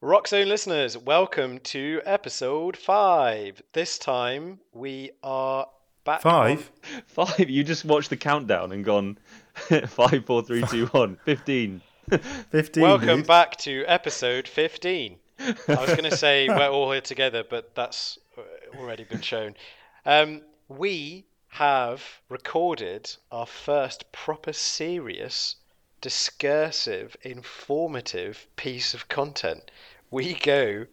Rock Zone listeners, welcome to episode five. This time we are back. Five? Five. You just watched the countdown and gone five, four, three, two, one. Fifteen. Fifteen. Welcome dude. back to episode 15. I was going to say we're all here together, but that's uh, already been shown. Um, we have recorded our first proper serious, discursive, informative piece of content. We go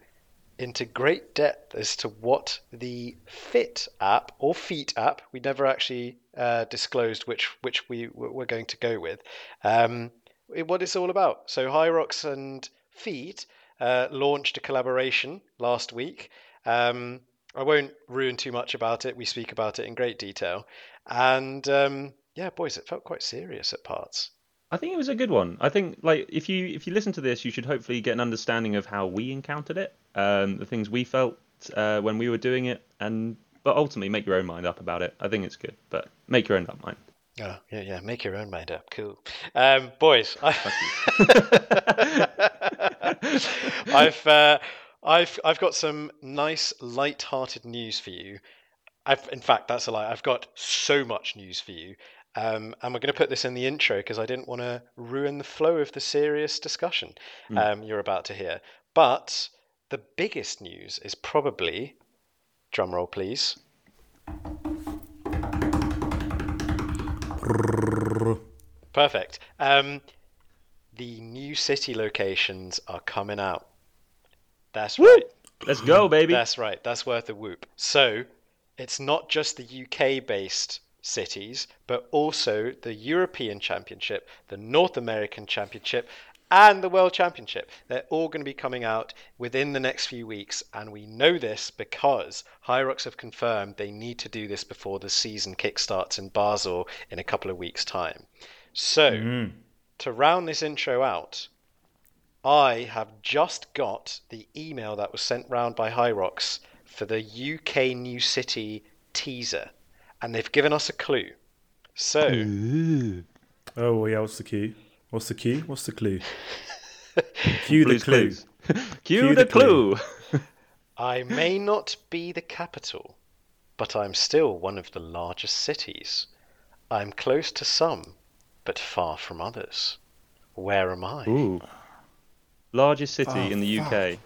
into great depth as to what the Fit app or Feet app, we never actually uh, disclosed which which we were going to go with, um, what it's all about. So Hyrox and Feet uh, launched a collaboration last week. Um, I won't ruin too much about it. We speak about it in great detail, and um, yeah, boys, it felt quite serious at parts. I think it was a good one. I think like if you if you listen to this, you should hopefully get an understanding of how we encountered it, um, the things we felt uh, when we were doing it, and but ultimately make your own mind up about it. I think it's good, but make your own up mind. Oh, yeah, yeah. Make your own mind up. Cool. Um, boys, I... I've, uh, I've, I've got some nice, light-hearted news for you. I've, in fact, that's a lie. I've got so much news for you. Um, and we're going to put this in the intro because I didn't want to ruin the flow of the serious discussion um, you're about to hear. But the biggest news is probably, drumroll please, Perfect. Um, the new city locations are coming out. That's right. Let's go, baby. That's right. That's worth a whoop. So it's not just the UK based cities, but also the European Championship, the North American Championship, and the World Championship. They're all going to be coming out within the next few weeks, and we know this because Hyrox have confirmed they need to do this before the season kickstarts in Basel in a couple of weeks' time. So, mm. to round this intro out, I have just got the email that was sent round by Hyrox for the UK New City teaser, and they've given us a clue. So, Oh yeah. What's the cue? What's the cue? What's the clue? Cue the Blue's clue. Clues. Cue, Cue the, the clue. clue. I may not be the capital, but I'm still one of the largest cities. I'm close to some, but far from others. Where am I? Ooh. Largest city Oh, in the UK.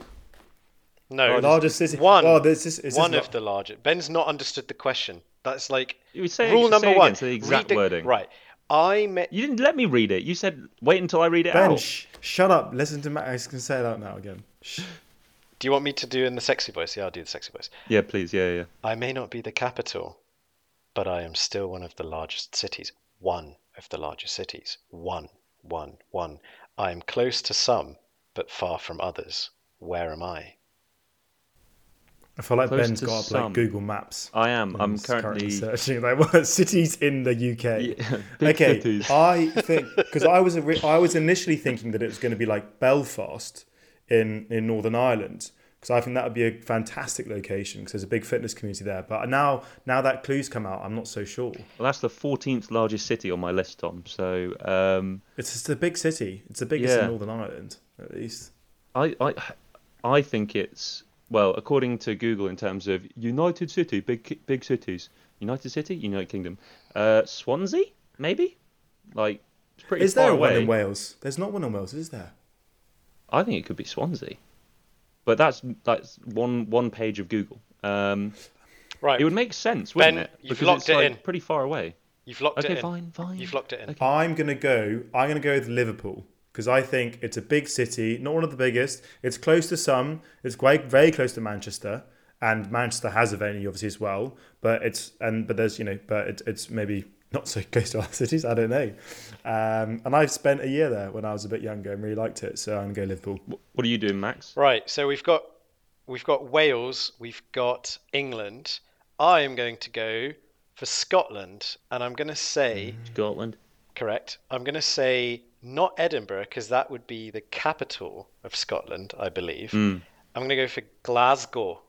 No, Largest city. One. Oh, this is, is one this of the largest. Ben's not understood the question. That's like You say rule say number again, one. so the exact the- wording. Right. I met. You didn't let me read it. You said wait until I read it Ben, out. sh- shut up. Listen to Matt. I can say it out now again. Shh. Do you want me to do in the sexy voice? Yeah, I'll do the sexy voice. Yeah, please. Yeah, yeah. I may not be the capital, but I am still one of the largest cities. One of the largest cities. One, one, one. I am close to some, but far from others. Where am I? I feel like Ben's to got up some. like Google Maps. I am. I'm He's currently. searching like what cities in the UK. Yeah, big okay, cities. I think because I was ori- I was initially thinking that it was going to be like Belfast in in Northern Ireland because I think that would be a fantastic location because there's a big fitness community there. But now now that clues come out, I'm not so sure. Well, that's the 14th largest city on my list, Tom. So um, It's just a big city. It's the biggest Yeah. in Northern Ireland, at least. I, I, I think it's well, according to Google, in terms of United City, big big cities. United City, United Kingdom, uh, Swansea, maybe. Like, it's pretty Is far there away. one in Wales? There's not one in Wales, is there? I think it could be Swansea, but that's that's one one page of Google. Um, Right. it would make sense, wouldn't Ben, it? you've locked it's it like in. pretty far away. You've locked Okay, it in. Okay, fine, fine. You've locked it in. Okay. I'm gonna go. I'm gonna go with Liverpool because I think it's a big city, not one of the biggest. It's close to some. It's quite very close to Manchester, and Manchester has a venue obviously as well. But it's and but there's you know but it, it's maybe not so close to other cities. I don't know. Um, and I've spent a year there when I was a bit younger and really liked it. So I'm gonna go Liverpool. What are you doing, Max? Right. So we've got we've got Wales. We've got England. I am going to go for Scotland, and I'm going to say Scotland. correct. I'm going to say not Edinburgh because that would be the capital of Scotland, I believe. Mm. I'm going to go for Glasgow.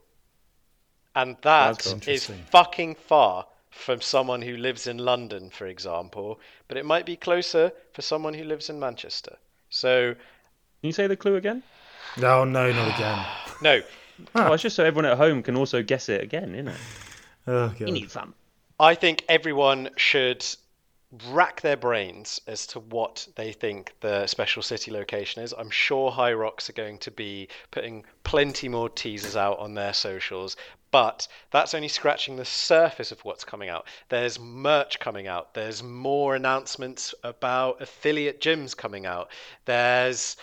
And that Glasgow. is fucking far from someone who lives in London, for example, but it might be closer for someone who lives in Manchester. So Can you say the clue again? No, no, not again. No, Well, it's just so everyone at home can also guess it again, isn't it? Oh, God. You need fun. I think everyone should rack their brains as to what they think the special city location is. I'm sure Hyrox are going to be putting plenty more teasers out on their socials, but that's only scratching the surface of what's coming out. There's merch coming out, there's more announcements about affiliate gyms coming out, there's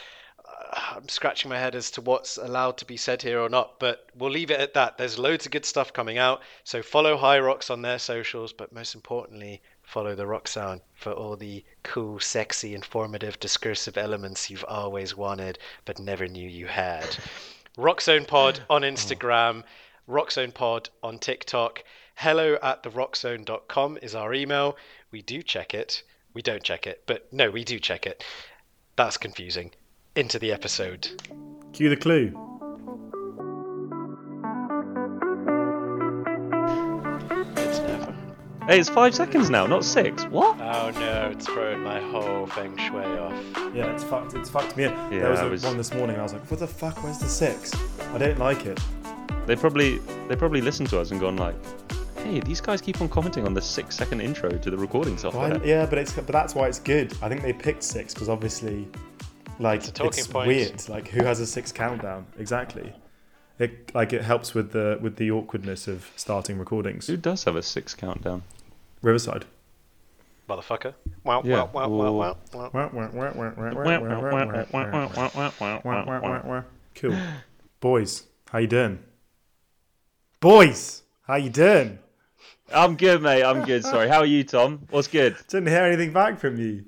uh, I'm scratching my head as to what's allowed to be said here or not, but we'll leave it at that. There's loads of good stuff coming out. So follow Hyrox on their socials, but most importantly, follow the Rock Sound for all the cool, sexy, informative, discursive elements you've always wanted but never knew you had. Rockzone Pod oh. on Instagram, Rockzone Pod on TikTok. Hello at the therockzone.com is our email. We do check it. We don't check it, but no, we do check it. That's confusing. Into the episode. Cue the clue. Hey, it's five seconds now, not six. What? Oh no, it's thrown my whole feng shui off. Yeah, it's fucked. It's fucked me. up. Yeah, there was, I a was- one this morning. I was like, "What the fuck? Where's the six? I don't like it." They probably they probably listened to us and gone like, "Hey, these guys keep on commenting on the six second intro to the recording software." Why, yeah, but it's but that's why it's good. I think they picked six because obviously, like, It's it's, a talking point. weird. Like, who has a six countdown? Exactly. It like it helps with the with the awkwardness of starting recordings. Who does have a six countdown? Riverside. Motherfucker. Wow, Yeah, wow, wow, wow, wow, wow. Cool. Boys, how you doing? Boys, how you doing? I'm good, mate. I'm good. Sorry. How are you, Tom? What's good? Didn't hear anything back from you.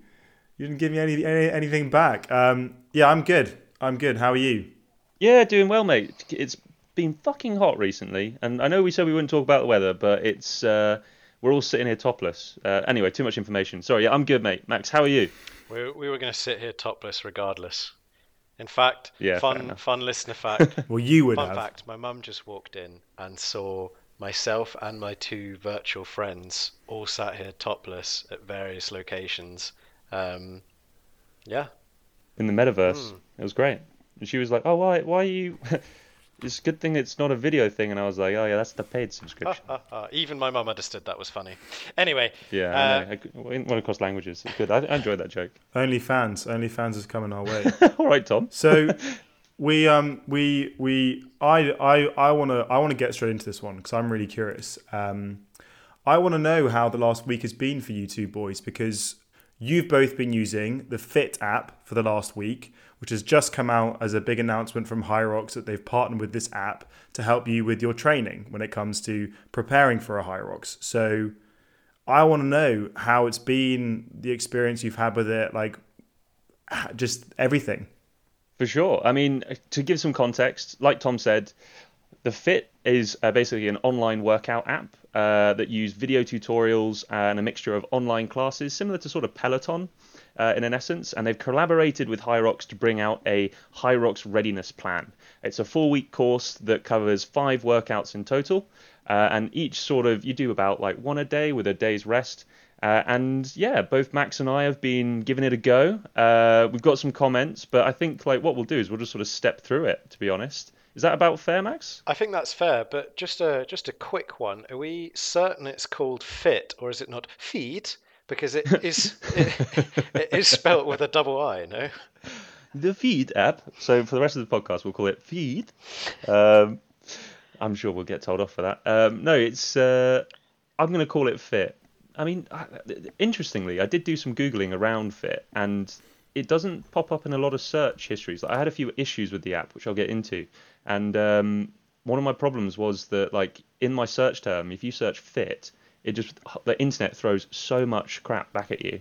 You didn't give me any, any anything back. Um, yeah, I'm good. I'm good. How are you? Yeah, doing well, mate. It's been fucking hot recently, and I know we said we wouldn't talk about the weather, but it's uh, we're all sitting here topless. Uh, anyway, too much information. Sorry. Yeah, I'm good, mate. Max, how are you? We, we were going to sit here topless regardless. In fact, Yeah, fun fun listener fact. Well, you would fun have. fact: my mum just walked in and saw myself and my two virtual friends all sat here topless at various locations. Um, yeah, in the metaverse. It was great. And she was like, "Oh, why? Why are you?" it's a good thing it's not a video thing. And I was like, "Oh yeah, that's the paid subscription." even my mum understood that was funny. Anyway, yeah, uh, I know. I c- went went across languages. It's good. I, I enjoyed that joke. Only fans. Only fans is coming our way. All right, Tom. So we um we we I I I want to I want to get straight into this one because I'm really curious. Um, I want to know how the last week has been for you two boys because you've both been using the Fit app for the last week, which has just come out as a big announcement from Hyrox that they've partnered with this app to help you with your training when it comes to preparing for a Hyrox. So I want to know how it's been, the experience you've had with it, like just everything. For sure. I mean, to give some context, like Tom said, the Fit is uh, basically an online workout app uh, that use video tutorials and a mixture of online classes, similar to sort of Peloton uh, in an essence. And they've collaborated with Hyrox to bring out a Hyrox readiness plan. It's a four week course that covers five workouts in total. Uh, and each sort of, you do about like one a day with a day's rest. Uh, and yeah, both Max and I have been giving it a go. Uh, we've got some comments, but I think like what we'll do is we'll just sort of step through it. To be honest, is that about fair, Max? I think that's fair. But just a just a quick one: Are we certain it's called Fit or is it not Feed? Because it is it, it is spelt with a double I. No. The Feed app. So for the rest of the podcast, we'll call it Feed. Um, I'm sure we'll get told off for that. Um, no, it's. Uh, I'm going to call it Fit. I mean, I- interestingly, I did do some googling around Fit, and it doesn't pop up in a lot of search histories. Like, I had a few issues with the app, which I'll get into, and um, one of my problems was that, like, in my search term, if you search Fit, it just the internet throws so much crap back at you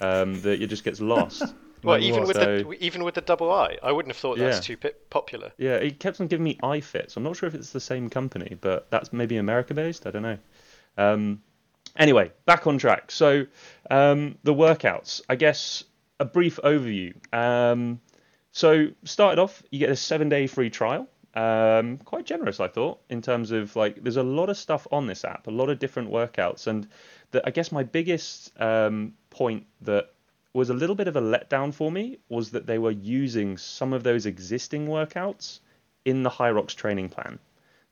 um, that it just gets lost. Well, Like even what? with So- the even with the double I, I wouldn't have thought that's Yeah. too pi- popular. Yeah, it kept on giving me iFit, so I'm not sure if it's the same company, but that's maybe America based. I don't know. Um, anyway, back on track. So um, the workouts. I guess a brief overview. Um, so started off, you get a seven day free trial. Um, quite generous, I thought, in terms of like there's a lot of stuff on this app, a lot of different workouts, and the, I guess my biggest um, point that was a little bit of a letdown for me was that they were using some of those existing workouts in the Hyrox training plan.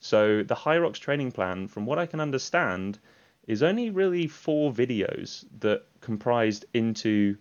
So the Hyrox training plan, from what I can understand, is only really four videos that comprised into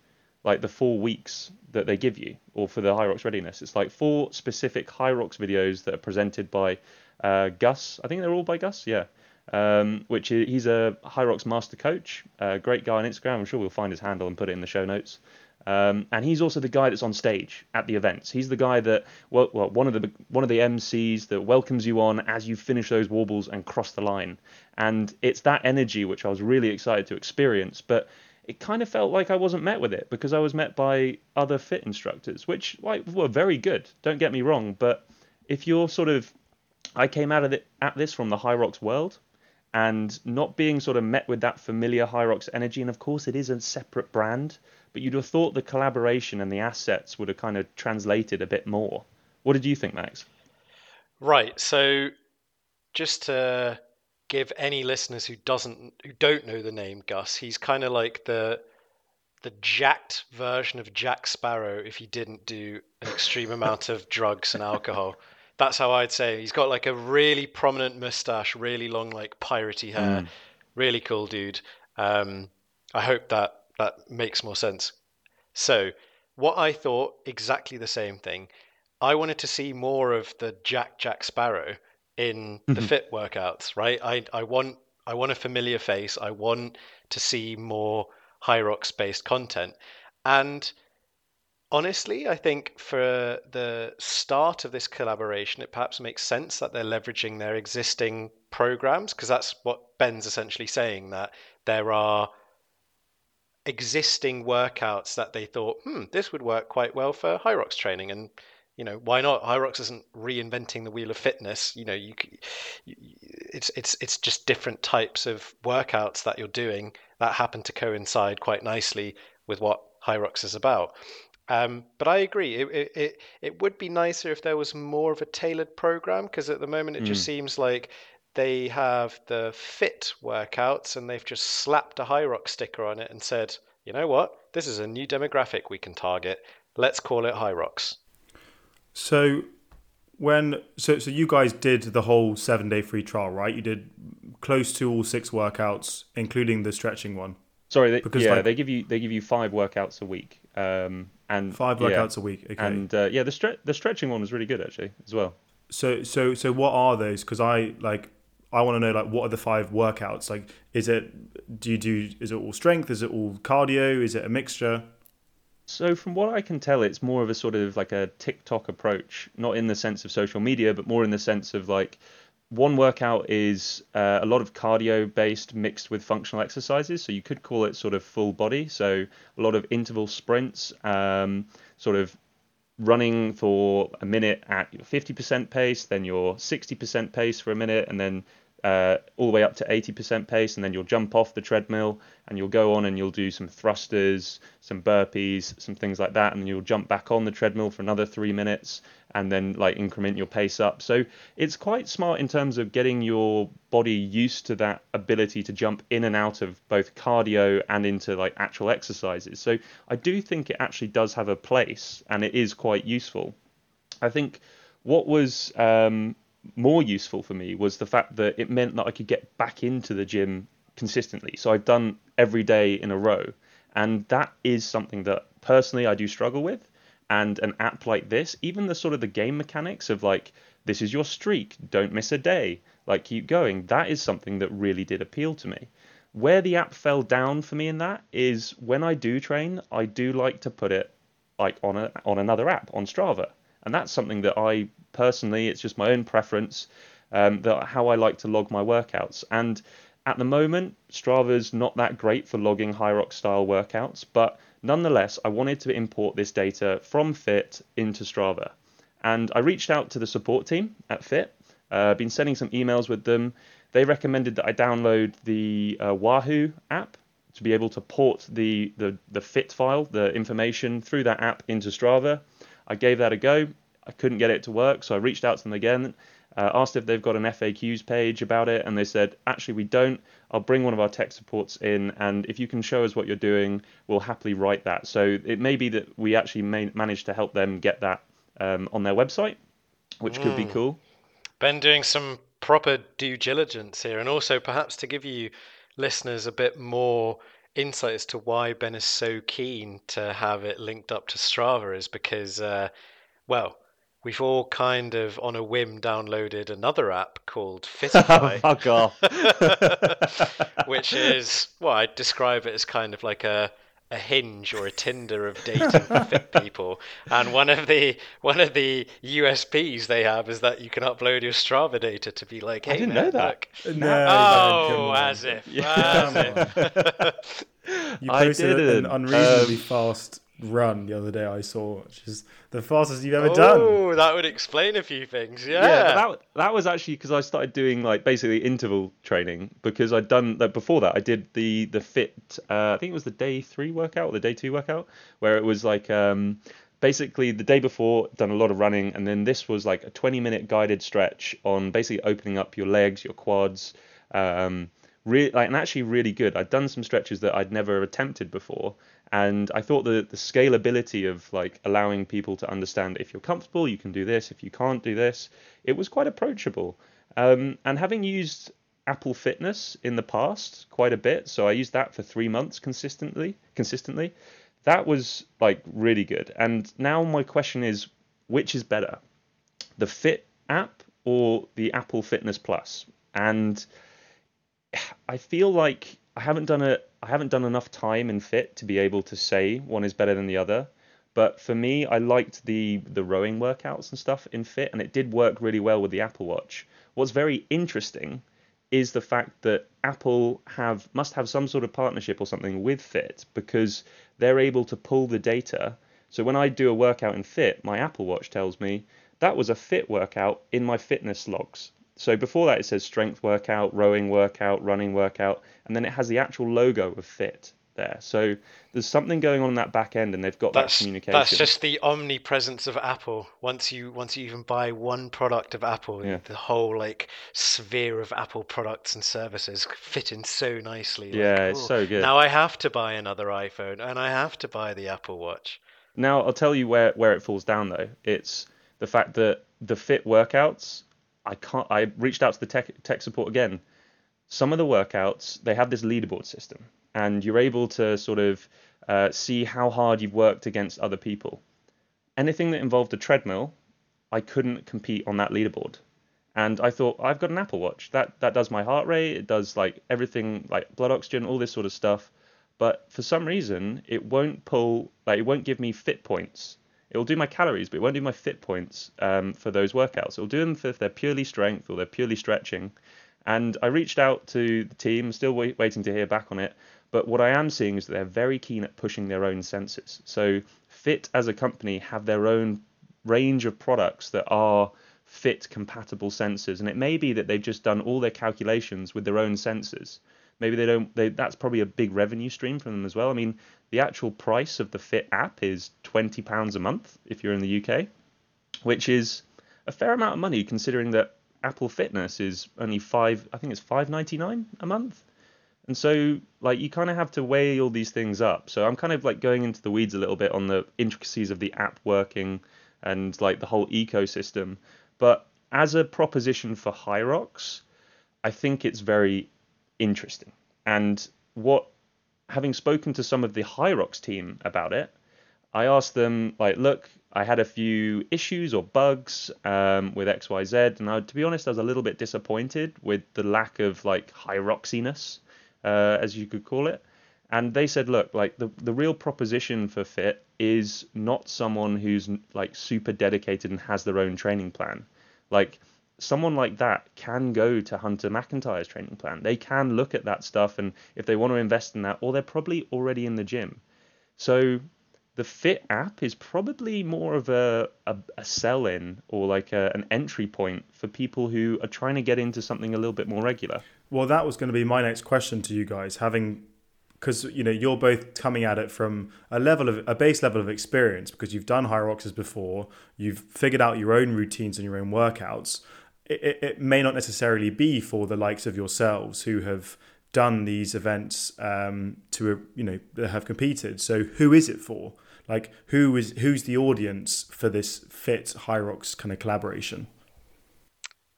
like the four weeks that they give you, or for the Hyrox readiness. It's like four specific Hyrox videos that are presented by uh, Gus. I think they're all by Gus. Yeah. Um, which is, he's a Hyrox master coach, a great guy on Instagram. I'm sure we'll find his handle and put it in the show notes. Um, and he's also the guy that's on stage at the events. He's the guy that, well, well, one of the one of the MCs that welcomes you on as you finish those wall balls and cross the line. And it's that energy which I was really excited to experience. But it kind of felt like I wasn't met with it because I was met by other fit instructors, which like, were very good. Don't get me wrong, but if you're sort of, I came out of it at this from the Hyrox world, and not being sort of met with that familiar Hyrox energy, and of course it is a separate brand, but you'd have thought the collaboration and the assets would have kind of translated a bit more. What did you think, Max? Right. So, just to give any listeners who doesn't who don't know the name Gus, he's kind of like the the jacked version of Jack Sparrow if he didn't do an extreme amount of drugs and alcohol. That's how I'd say. He's got like a really prominent mustache, really long like piratey hair. Mm. Really cool dude. Um, I hope that that makes more sense. So, what I thought exactly the same thing. I wanted to see more of the Jack Jack Sparrow in the mm-hmm. fit workouts, right? I I want I want a familiar face. I want to see more Hyrox based content. And honestly, I think for the start of this collaboration, it perhaps makes sense that they're leveraging their existing programs because that's what Ben's essentially saying that there are existing workouts that they thought, hmm, this would work quite well for Hyrox training. And you know why not hyrox isn't reinventing the wheel of fitness you know you, you, it's it's it's just different types of workouts that you're doing that happen to coincide quite nicely with what hyrox is about um, but I agree. It, it it would be nicer if there was more of a tailored program because at the moment it mm. just seems like they have the fit workouts and they've just slapped a Hyrox sticker on it and said, you know what, this is a new demographic we can target. Let's call it Hyrox. So when so so you guys did the whole seven day free trial, right? You did close to all six workouts, including the stretching one. Sorry, they, because yeah, like, they give you they give you five workouts a week, um, and five workouts yeah, a week. Okay. And uh, yeah, the stre- the stretching one was really good actually as well. So so so what are those? Because I like I want to know like what are the five workouts? Like, is it do you do is it all strength? Is it all cardio? Is it a mixture? So from what I can tell, it's more of a sort of like a TikTok approach, not in the sense of social media, but more in the sense of like one workout is uh, a lot of cardio based mixed with functional exercises. So you could call it sort of full body. So a lot of interval sprints, um, sort of running for a minute at your 50% pace, then your 60% pace for a minute, and then uh, all the way up to 80% pace, and then you'll jump off the treadmill and you'll go on and you'll do some thrusters, some burpees, some things like that, and you'll jump back on the treadmill for another three minutes, and then like increment your pace up. So it's quite smart in terms of getting your body used to that ability to jump in and out of both cardio and into like actual exercises. So I do think it actually does have a place, and it is quite useful. I think what was um, more useful for me was the fact that it meant that I could get back into the gym consistently. So I've done every day in a row. And that is something that personally I do struggle with. And an app like this, even the sort of the game mechanics of like, this is your streak, don't miss a day, like keep going, that is something that really did appeal to me. Where the app fell down for me in that is when I do train, I do like to put it like on a on another app on Strava and that's something that I personally, it's just my own preference, um, that how I like to log my workouts. And at the moment, Strava's not that great for logging Hyrox style workouts, but nonetheless, I wanted to import this data from Fit into Strava. And I reached out to the support team at Fit, uh, been sending some emails with them. They recommended that I download the uh, Wahoo app to be able to port the, the, the Fit file, the information through that app into Strava. I gave that a go. I couldn't get it to work, so I reached out to them again. Uh, asked if they've got an FAQs page about it, and they said, actually, we don't. I'll bring one of our tech supports in, and if you can show us what you're doing, we'll happily write that. So it may be that we actually may manage to help them get that um, on their website, which could be cool. Ben doing some proper due diligence here, and also perhaps to give you listeners a bit more insight as to why Ben is so keen to have it linked up to Strava is because, uh, well, we've all kind of on a whim downloaded another app called Fitify, Fuck off. which is well, I'd describe it as kind of like a a hinge or a Tinder of dating for fit people. And one of the one of the USPs they have is that you can upload your Strava data to be like, hey, didn't man, know that. look. No, Oh, on. as if, Come as if. You I posted an didn't. unreasonably Um, fast run the other day. I saw, which is the fastest you've ever done. Oh, that would explain a few things. Yeah. Yeah, that that was actually because I started doing like basically interval training because I'd done like before that I did the the fit uh, I think it was the day three workout or the day two workout where it was like um basically the day before done a lot of running and then this was like a 20 minute guided stretch on basically opening up your legs your quads um really like and actually really good i'd done some stretches that i'd never attempted before and i thought that the scalability of like allowing people to understand if you're comfortable you can do this if you can't do this it was quite approachable. Um, and having used apple fitness in the past quite a bit so i used that for three months consistently consistently that was like really good. And now my question is which is better the fit app or the apple fitness plus? And I feel like I haven't done a I haven't done enough time in fit to be able to say one is better than the other. But for me, I liked the the rowing workouts and stuff in fit, and it did work really well with the Apple Watch. What's very interesting is the fact that Apple have must have some sort of partnership or something with Fit because they're able to pull the data. So when I do a workout in Fit, my Apple Watch tells me that was a Fit workout in my fitness logs. So before that, it says strength workout, rowing workout, running workout, and then it has the actual logo of Fit there. So there's something going on in that back end, and they've got That's that communication. that's just the omnipresence of Apple. Once you once you even buy one product of Apple, Yeah. the whole like sphere of Apple products and services fit in so nicely. like, Yeah, it's "Oh, so good." Now I have to buy another iPhone and I have to buy the Apple Watch. Now I'll tell you where where it falls down though. It's the fact that the fit workouts. I can't. I reached out to the tech tech support again. Some of the workouts they have this leaderboard system, and you're able to sort of uh, see how hard you've worked against other people. Anything that involved a treadmill, I couldn't compete on that leaderboard. And I thought I've got an Apple Watch that that does my heart rate, it does like everything like blood oxygen, all this sort of stuff. But for some reason, it won't pull like it won't give me fit points. It will do my calories, but it won't do my fit points um, for those workouts. It will do them for if they're purely strength or they're purely stretching. And I reached out to the team, still wait, waiting to hear back on it. But what I am seeing is that they're very keen at pushing their own sensors. So Fit as a company have their own range of products that are fit compatible sensors and it may be that they've just done all their calculations with their own sensors maybe they don't they that's probably a big revenue stream for them as well. I mean the actual price of the fit app is 20 pounds a month if you're in the uk which is a fair amount of money considering that apple fitness is only five i think it's 5.99 a month. And so like you kind of have to weigh all these things up. So i'm kind of like going into the weeds a little bit on the intricacies of the app working and like the whole ecosystem. But as a proposition for hyrox i think it's very interesting and what having spoken to some of the hyrox team about it I asked them, like, look, I had a few issues or bugs um, with XYZ, and I, to be honest, I was a little bit disappointed with the lack of like hyroxiness, uh, as you could call it. And they said, look, like the the real proposition for Fit is not someone who's like super dedicated and has their own training plan. Like someone like that can go to Hunter McIntyre's training plan. They can look at that stuff, and if they want to invest in that, or they're probably already in the gym. So the Fit app is probably more of a, a, a sell in or like a, an entry point for people who are trying to get into something a little bit more regular. Well, that was going to be my next question to you guys, having because you know you're both coming at it from a level of a base level of experience because you've done high before, you've figured out your own routines and your own workouts. It, it may not necessarily be for the likes of yourselves who have done these events um, to you know have competed. So who is it for? Like who is who's the audience for this Fit Hyrox kind of collaboration?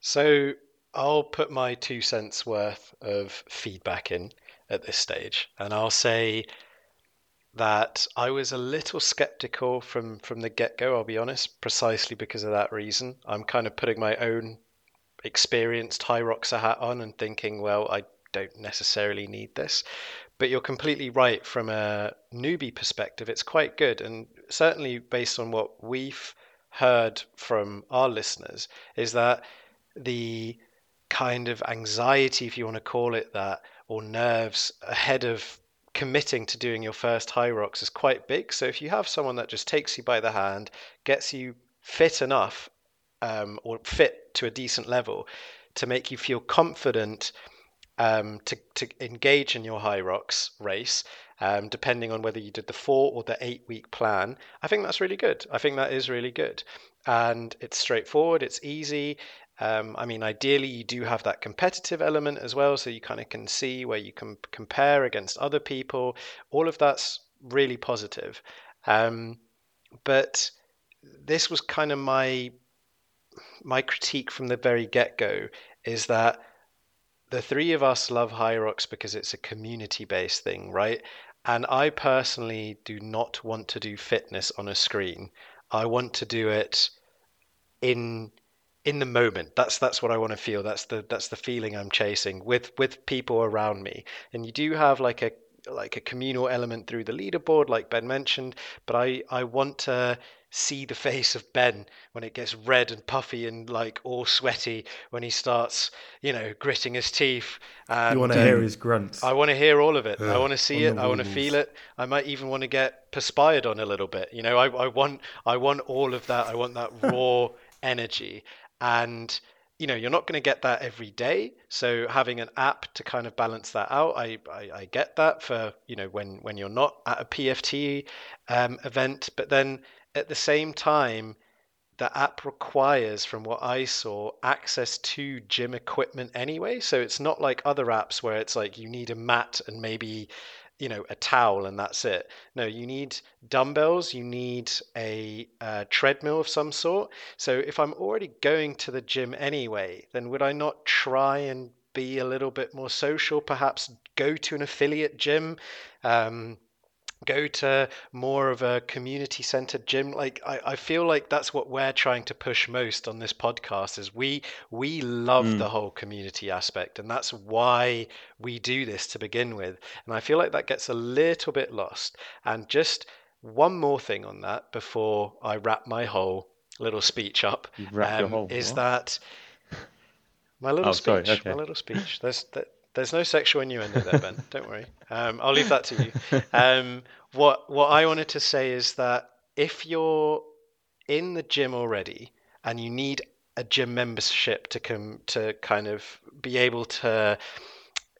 So I'll put my two cents worth of feedback in at this stage, and I'll say that I was a little skeptical from from the get go. I'll be honest, precisely because of that reason. I'm kind of putting my own experienced Hyroxer hat on and thinking, well, I don't necessarily need this. But you're completely right from a newbie perspective. It's quite good, and certainly based on what we've heard from our listeners, is that the kind of anxiety, if you want to call it that, or nerves ahead of committing to doing your first Hyrox is quite big. So if you have someone that just takes you by the hand, gets you fit enough um, or fit to a decent level to make you feel confident um, to, to engage in your Hyrox race, um, depending on whether you did the four or the eight week plan, I think that's really good. I think that is really good. And it's straightforward, it's easy. Um, I mean, ideally, you do have that competitive element as well, so you kind of can see where you can compare against other people. All of that's really positive. Um, but this was kind of my my critique from the very get go is that the three of us love Hyrox because it's a community based thing, right? And I personally do not want to do fitness on a screen. I want to do it in in the moment. That's that's what I want to feel. That's the that's the feeling I'm chasing with with people around me. And you do have like a like a communal element through the leaderboard, like Ben mentioned. But I I want to see the face of Ben when it gets red and puffy and like all sweaty when he starts, you know, gritting his teeth. And, you want to um, hear his grunts. I want to hear all of it. I want to see it. I want to feel it. I might even want to get perspired on a little bit. You know, I, I want I want all of that. I want that raw energy. And you know you're not going to get that every day so having an app to kind of balance that out i i, I get that for you know when when you're not at a pft um, event but then at the same time, the app requires, from what I saw, access to gym equipment anyway. So it's not like other apps where it's like you need a mat and maybe you know a towel and that's it. No you need dumbbells you need a, a, treadmill of some sort. So if i'm already going to the gym anyway then would i not try and be a little bit more social perhaps go to an affiliate gym? Um, go to more of a community centered gym like I, I feel like that's what we're trying to push most on this podcast is we we love mm. the whole community aspect and that's why we do this to begin with and i feel like that gets a little bit lost and just one more thing on that before i wrap my whole little speech up um, is what? that my little oh, speech sorry, okay. my little speech there's that there's no sexual innuendo there, Ben. Don't worry. Um, I'll leave that to you. Um, what what I wanted to say is that if you're in the gym already and you need a gym membership to come to kind of be able to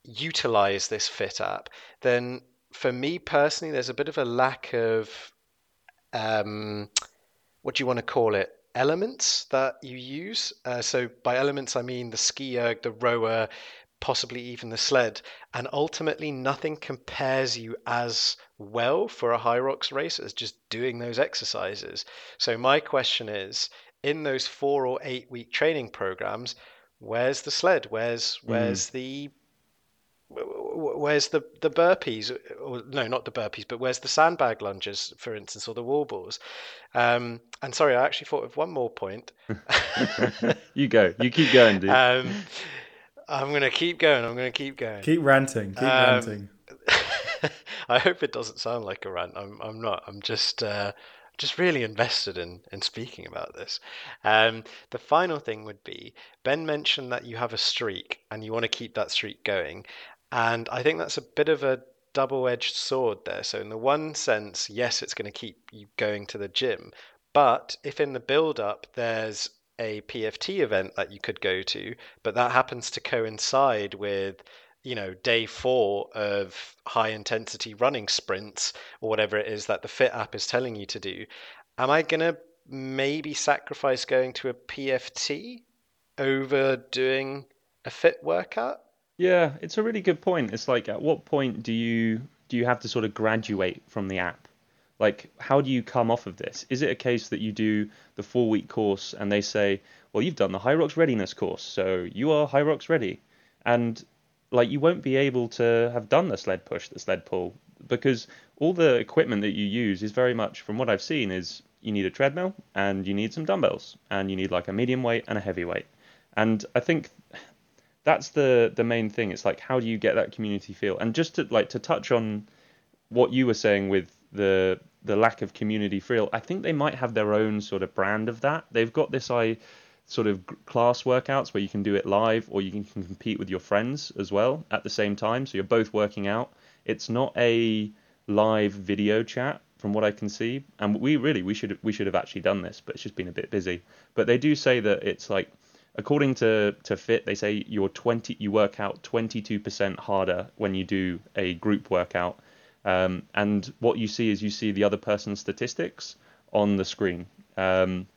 utilize this fit app, then for me personally, there's a bit of a lack of um, what do you want to call it? Elements that you use. Uh, so by elements, I mean the ski erg, the rower, possibly even the sled. And ultimately, nothing compares you as well for a Hyrox race as just doing those exercises. So, my question is in those four or eight week training programs, where's the sled? Where's where's mm. the where's the the burpees or no not the burpees but where's the sandbag lunges for instance or the wall balls um, and sorry i actually thought of one more point you go you keep going dude um, I'm gonna keep going. I'm gonna keep going. Keep ranting. Keep um, ranting. I hope it doesn't sound like a rant. I'm. I'm not. I'm just. Uh, just really invested in in speaking about this. Um, the final thing would be Ben mentioned that you have a streak and you want to keep that streak going, and I think that's a bit of a double-edged sword there. So in the one sense, yes, it's going to keep you going to the gym, but if in the build-up there's a PFT event that you could go to, but that happens to coincide with you know day four of high intensity running sprints or whatever it is that the fit app is telling you to do am i going to maybe sacrifice going to a pft over doing a fit workout. Yeah, it's a really good point. It's like at what point do you do you have to sort of graduate from the app? Like how do you come off of this? Is it a case that you do the four week course and they say, well, you've done the Hyrox readiness course, so you are Hyrox ready, and like you won't be able to have done the sled push, the sled pull, because all the equipment that you use is very much, from what I've seen, is you need a treadmill and you need some dumbbells and you need like a medium weight and a heavy weight. And I think that's the the main thing. It's like how do you get that community feel? And just to like to touch on what you were saying with the the lack of community feel, I think they might have their own sort of brand of that. They've got this I sort of class workouts where you can do it live or you can, can compete with your friends as well at the same time. So you're both working out. It's not a live video chat from what I can see. And we really we should we should have actually done this, but it's just been a bit busy. But they do say that it's like according to, to Fit, they say you're 20 you work out 22% harder when you do a group workout. Um, and what you see is you see the other person's statistics on the screen. Um,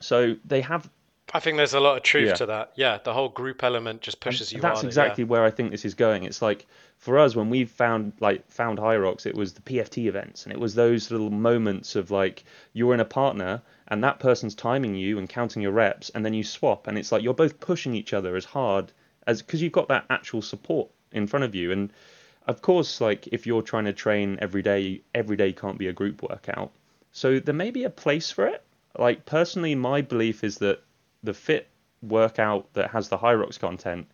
so they have I think there's a lot of truth Yeah. to that. Yeah, the whole group element just pushes you on. that's harder. exactly where I think this is going. It's like for us when we found like found Hyrox, it was the PFT events, and it was those little moments of like you're in a partner and that person's timing you and counting your reps, and then you swap, and it's like you're both pushing each other as hard as because you've got that actual support in front of you, and of course, like if you're trying to train every day, every day can't be a group workout. So there may be a place for it. Like personally, my belief is that the fit workout that has the Hyrox content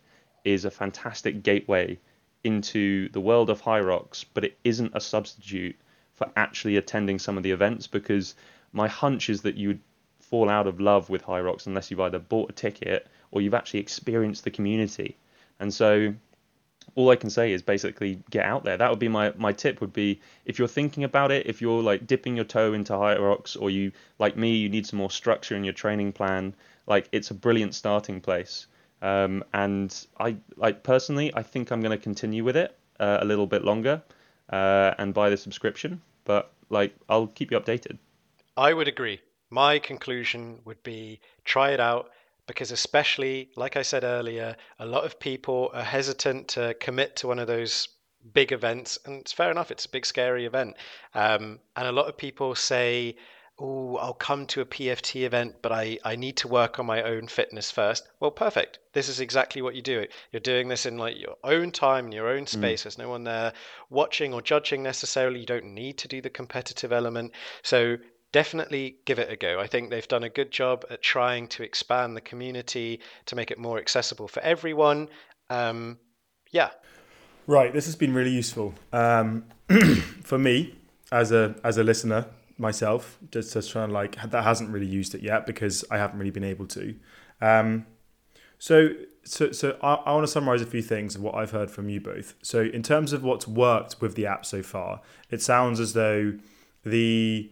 is a fantastic gateway into the world of Hyrox, but it isn't a substitute for actually attending some of the events because my hunch is that you would fall out of love with Hyrox unless you've either bought a ticket or you've actually experienced the community. And so all I can say is basically get out there. That would be my, my tip would be if you're thinking about it, if you're like dipping your toe into Hyrox, or you like me, you need some more structure in your training plan, like it's a brilliant starting place. Um, and I like personally, I think I'm going to continue with it uh, a little bit longer uh, and buy the subscription. But like, I'll keep you updated. I would agree. My conclusion would be try it out because, especially like I said earlier, a lot of people are hesitant to commit to one of those big events, and it's fair enough. It's a big, scary event, um, and a lot of people say, "Oh, I'll come to a PFT event, but I I need to work on my own fitness first. Well, perfect. This is exactly what you do. You're doing this in like your own time, in your own space. There's no one there watching or judging necessarily. You don't need to do the competitive element. So definitely give it a go. I think they've done a good job at trying to expand the community to make it more accessible for everyone. Um, yeah, Right, this has been really useful um, for me as a as a listener myself. Just to like that hasn't really used it yet because I haven't really been able to. Um, so so so I, I want to summarize a few things of what I've heard from you both. So in terms of what's worked with the app so far, it sounds as though the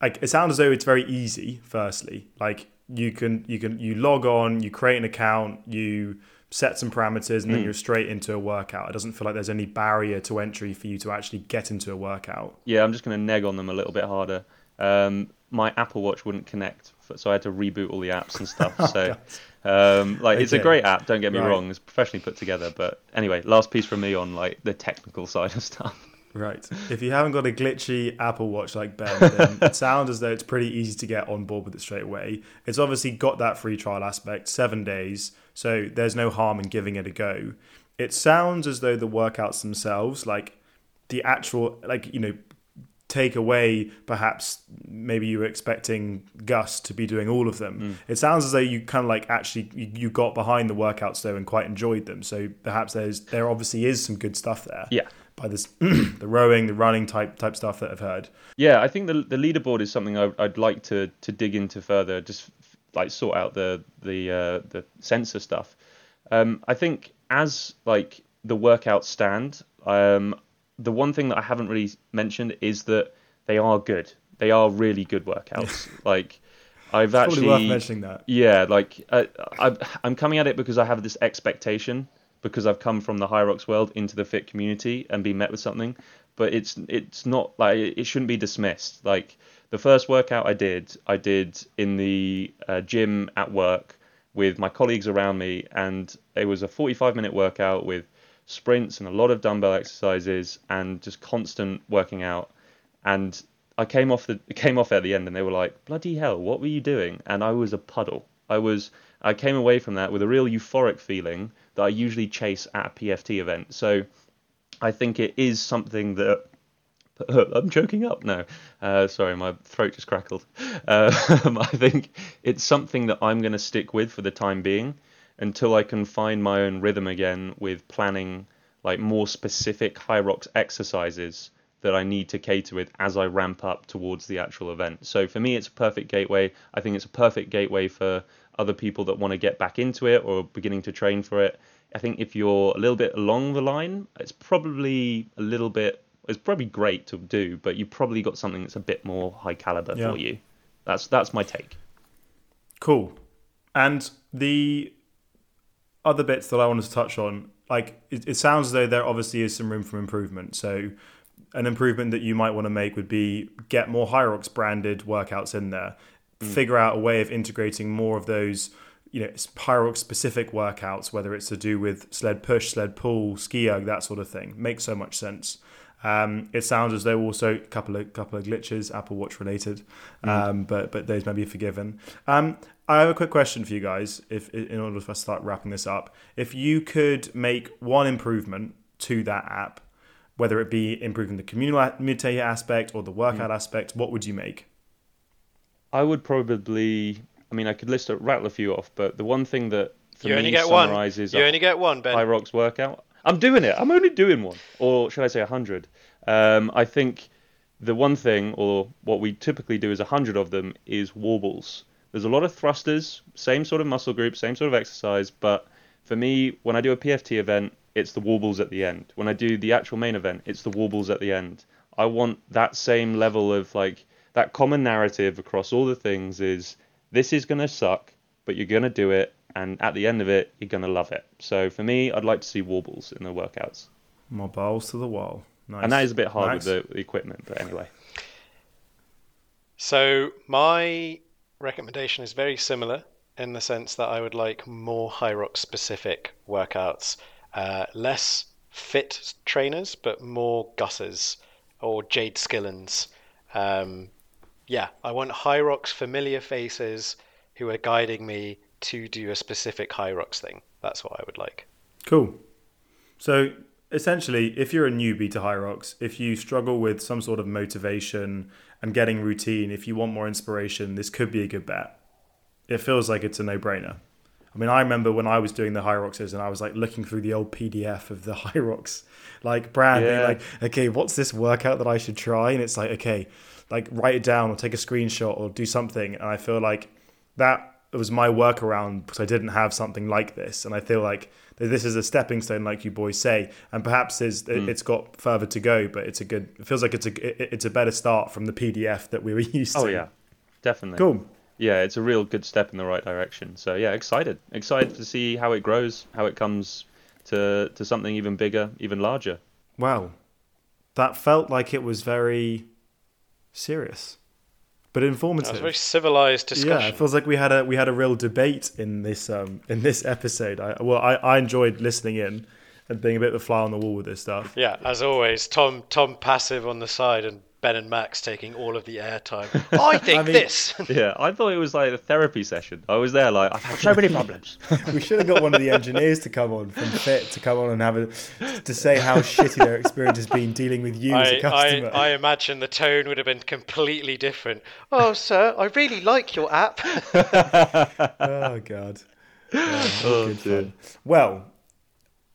like it sounds as though it's very easy. Firstly, like you can you can you log on, you create an account, you set some parameters, and then you're straight into a workout. It doesn't feel like there's any barrier to entry for you to actually get into a workout. Yeah, I'm just going to neg on them a little bit harder. Um, my Apple Watch wouldn't connect, so I had to reboot all the apps and stuff. So, um, like, it's a great app. Don't get me Right. wrong; it's professionally put together. But anyway, last piece from me on like the technical side of stuff. Right. If you haven't got a glitchy Apple Watch like Ben, then it sounds as though it's pretty easy to get on board with it straight away. It's obviously got that free trial aspect, seven days, so there's no harm in giving it a go. It sounds as though the workouts themselves, like the actual, like, you know, take away perhaps maybe you were expecting Gus to be doing all of them. Hmm. It sounds as though you kind of like actually you, you got behind the workouts though and quite enjoyed them. So perhaps there's there obviously is some good stuff there Yeah, by this the rowing, the running type type stuff that I've heard. yeah. I think the the leaderboard is something I, I'd like to to dig into further. Just like sort out the the uh, the sensor stuff. Um, I think as like the workouts stand, um, the one thing that I haven't really mentioned is that they are good. They are really good workouts. like I've Probably actually worth mentioning that. Yeah, like uh, I, I'm coming at it because I have this expectation because I've come from the Hyrox world into the fit community and be met with something, but it's it's not like it shouldn't be dismissed. Like the first workout I did, I did in the uh, gym at work, with my colleagues around me, and it was a 45 minute workout with sprints and a lot of dumbbell exercises and just constant working out. And I came off the came off at the end, and they were like, "Bloody hell, what were you doing?" And I was a puddle. I was I came away from that with a real euphoric feeling that I usually chase at a PFT event. So I think it is something that I'm choking up. now. uh, sorry, my throat just crackled. Uh, I think it's something that I'm going to stick with for the time being until I can find my own rhythm again with planning like more specific Hyrox exercises that I need to cater with as I ramp up towards the actual event. So for me, it's a perfect gateway. I think it's a perfect gateway for other people that want to get back into it or beginning to train for it. I think if you're a little bit along the line, it's probably a little bit. It's probably great to do, but you probably got something that's a bit more high caliber Yeah. for you. That's that's my take. Cool. And the other bits that I wanted to touch on, like it, it sounds as though there obviously is some room for improvement. So an improvement that you might want to make would be get more Hyrox branded workouts in there. Figure out a way of integrating more of those, you know, Hyrox specific workouts, whether it's to do with sled push, sled pull, ski erg, that sort of thing. Makes so much sense. Um, it sounds as though also a couple of couple of glitches, Apple Watch related, um, but but those may be forgiven. Um, I have a quick question for you guys. If in order for us to start wrapping this up, if you could make one improvement to that app, whether it be improving the communal- community aspect or the workout aspect, what would you make? I would probably. I mean, I could list a rattle a few off, but the one thing that for You me only get one. summarizes You a only get one, Ben. Hyrox workout. I'm doing it. I'm only doing one, or should I say a hundred? Um, I think the one thing, or what we typically do is a hundred of them, is wall balls. There's a lot of thrusters, same sort of muscle group, same sort of exercise, but for me, when I do a PFT event, it's the wall balls at the end. When I do the actual main event, it's the wall balls at the end. I want that same level of like that common narrative across all the things is this is gonna suck, but you're gonna do it, and at the end of it, you're gonna love it. So for me, I'd like to see wall balls in the workouts, My balls to the wall. Nice. and that is a bit hard Nice. with the, the equipment. But anyway, So my recommendation is very similar in the sense that I would like more Hyrox specific workouts, uh, less fiit trainers, but more Gusses or Jade Skillens. Um, yeah, I want Hyrox familiar faces who are guiding me to do a specific Hyrox thing. That's what I would like. Cool. So essentially, if you're a newbie to Hyrox, if you struggle with some sort of motivation and getting routine, if you want more inspiration, this could be a good bet. It feels like it's a no-brainer. I mean, I remember when I was doing the Hyroxes and I was like looking through the old PDF of the Hyrox, like brand, Yeah. like, okay, what's this workout that I should try? And it's like, okay, like write it down or take a screenshot or do something. And I feel like that was my workaround because I didn't have something like this. And I feel like this is a stepping stone, like you boys say. And perhaps is Hmm. it's got further to go, but it's a good. It feels like it's a it's a better start from the PDF that we were used to. oh yeah, definitely. cool. Yeah, it's a real good step in the right direction. So yeah, excited, excited to see how it grows, how it comes to to something even bigger, even larger. Wow, that felt like it was very serious, but informative. was a very civilized discussion. Yeah, it feels like we had a we had a real debate in this um in this episode. I well, I, I enjoyed listening in and being a bit of a fly on the wall with this stuff. Yeah, as always, Tom Tom passive on the side and Ben and Max taking all of the airtime. I think mean- this. Yeah, I thought it was like a therapy session. I was there like I've had so many problems. We should have got one of the engineers to come on from fiit to come on and have a to say how shitty their experience has been dealing with you as a I, customer. I, I imagine the tone would have been completely different. Oh, sir, I really like your app. oh god. Yeah, Oh, good dear. Well,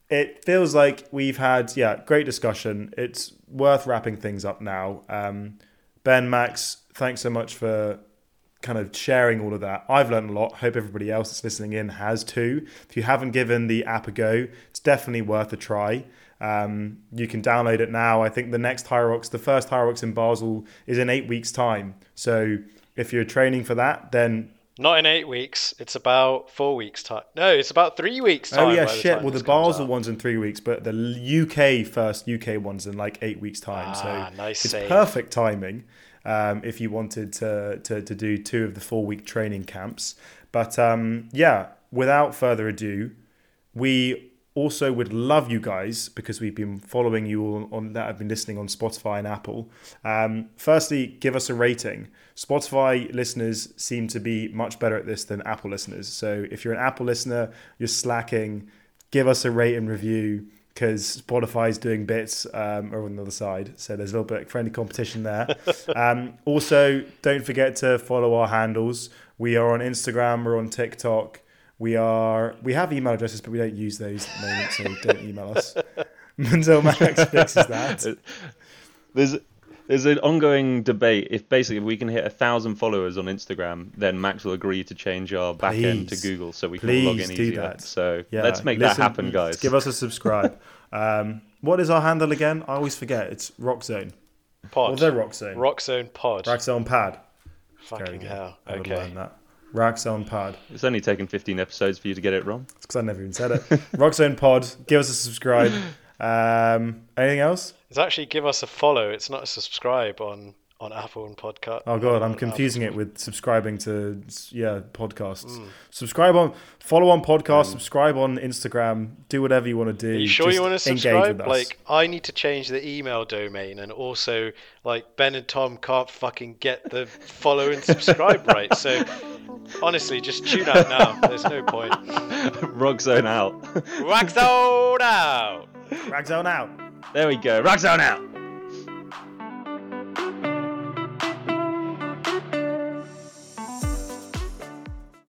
it feels like we've had yeah great discussion. It's worth wrapping things up now. Um, ben, Max, thanks so much for kind of sharing all of that. I've learned a lot. Hope everybody else that's listening in has too. If you haven't given the app a go, it's definitely worth a try. Um, you can download it now. I think the next Hyrox, the first Hyrox in Basel, is in eight weeks' time. So if you're training for that, then Not in eight weeks. It's about four weeks time. No, it's about three weeks time. Oh yeah, the shit. time Well, the Basel one's in three weeks, but the UK first UK one's in like eight weeks time. Ah, so nice it's save. perfect timing um, if you wanted to, to to do two of the four week training camps. But um, yeah, without further ado, we also would love you guys because we've been following you all on that have been listening on Spotify and Apple. Um, firstly, give us a rating. Spotify listeners seem to be much better at this than Apple listeners. So if you're an Apple listener, you're slacking. Give us a rate and review because Spotify's doing bits um, over on the other side. So there's a little bit of friendly competition there. um, also, don't forget to follow our handles. We are on Instagram, we're on TikTok. We are we have email addresses, but we don't use those at the moment, so don't email us until Max fixes that. There's there's an ongoing debate. If basically if we can hit a thousand followers on Instagram, then Max will agree to change our back end to Google so we can log in Please do easier. that. So Yeah, let's make listen, that happen, guys. Give us a subscribe. um, what is our handle again? I always forget. It's Roxzone. Pod. What's their Roxzone? Rock Zone Pod. Rack Zone Pad. There we Fucking go. hell. I would Okay. Learn that. Rack It's only taken 15 episodes for you to get it wrong. It's because I never even said it. Roxzone Pod. Give us a subscribe. Um, anything else? It's actually give us a follow. It's not a subscribe on on Apple and podcast. Oh god, I'm confusing Apple. it with subscribing to yeah podcasts. Mm. Subscribe on, follow on podcast, subscribe on Instagram, do whatever you want to do. Are you sure you want to engage subscribe? with us. Like, I need to change the email domain, and also, like, Ben and Tom can't fucking get the follow and subscribe right. So, honestly, just tune out now. There's no point. Rock zone out. Wax out out. Ragzone out. there we go. Rock zone out.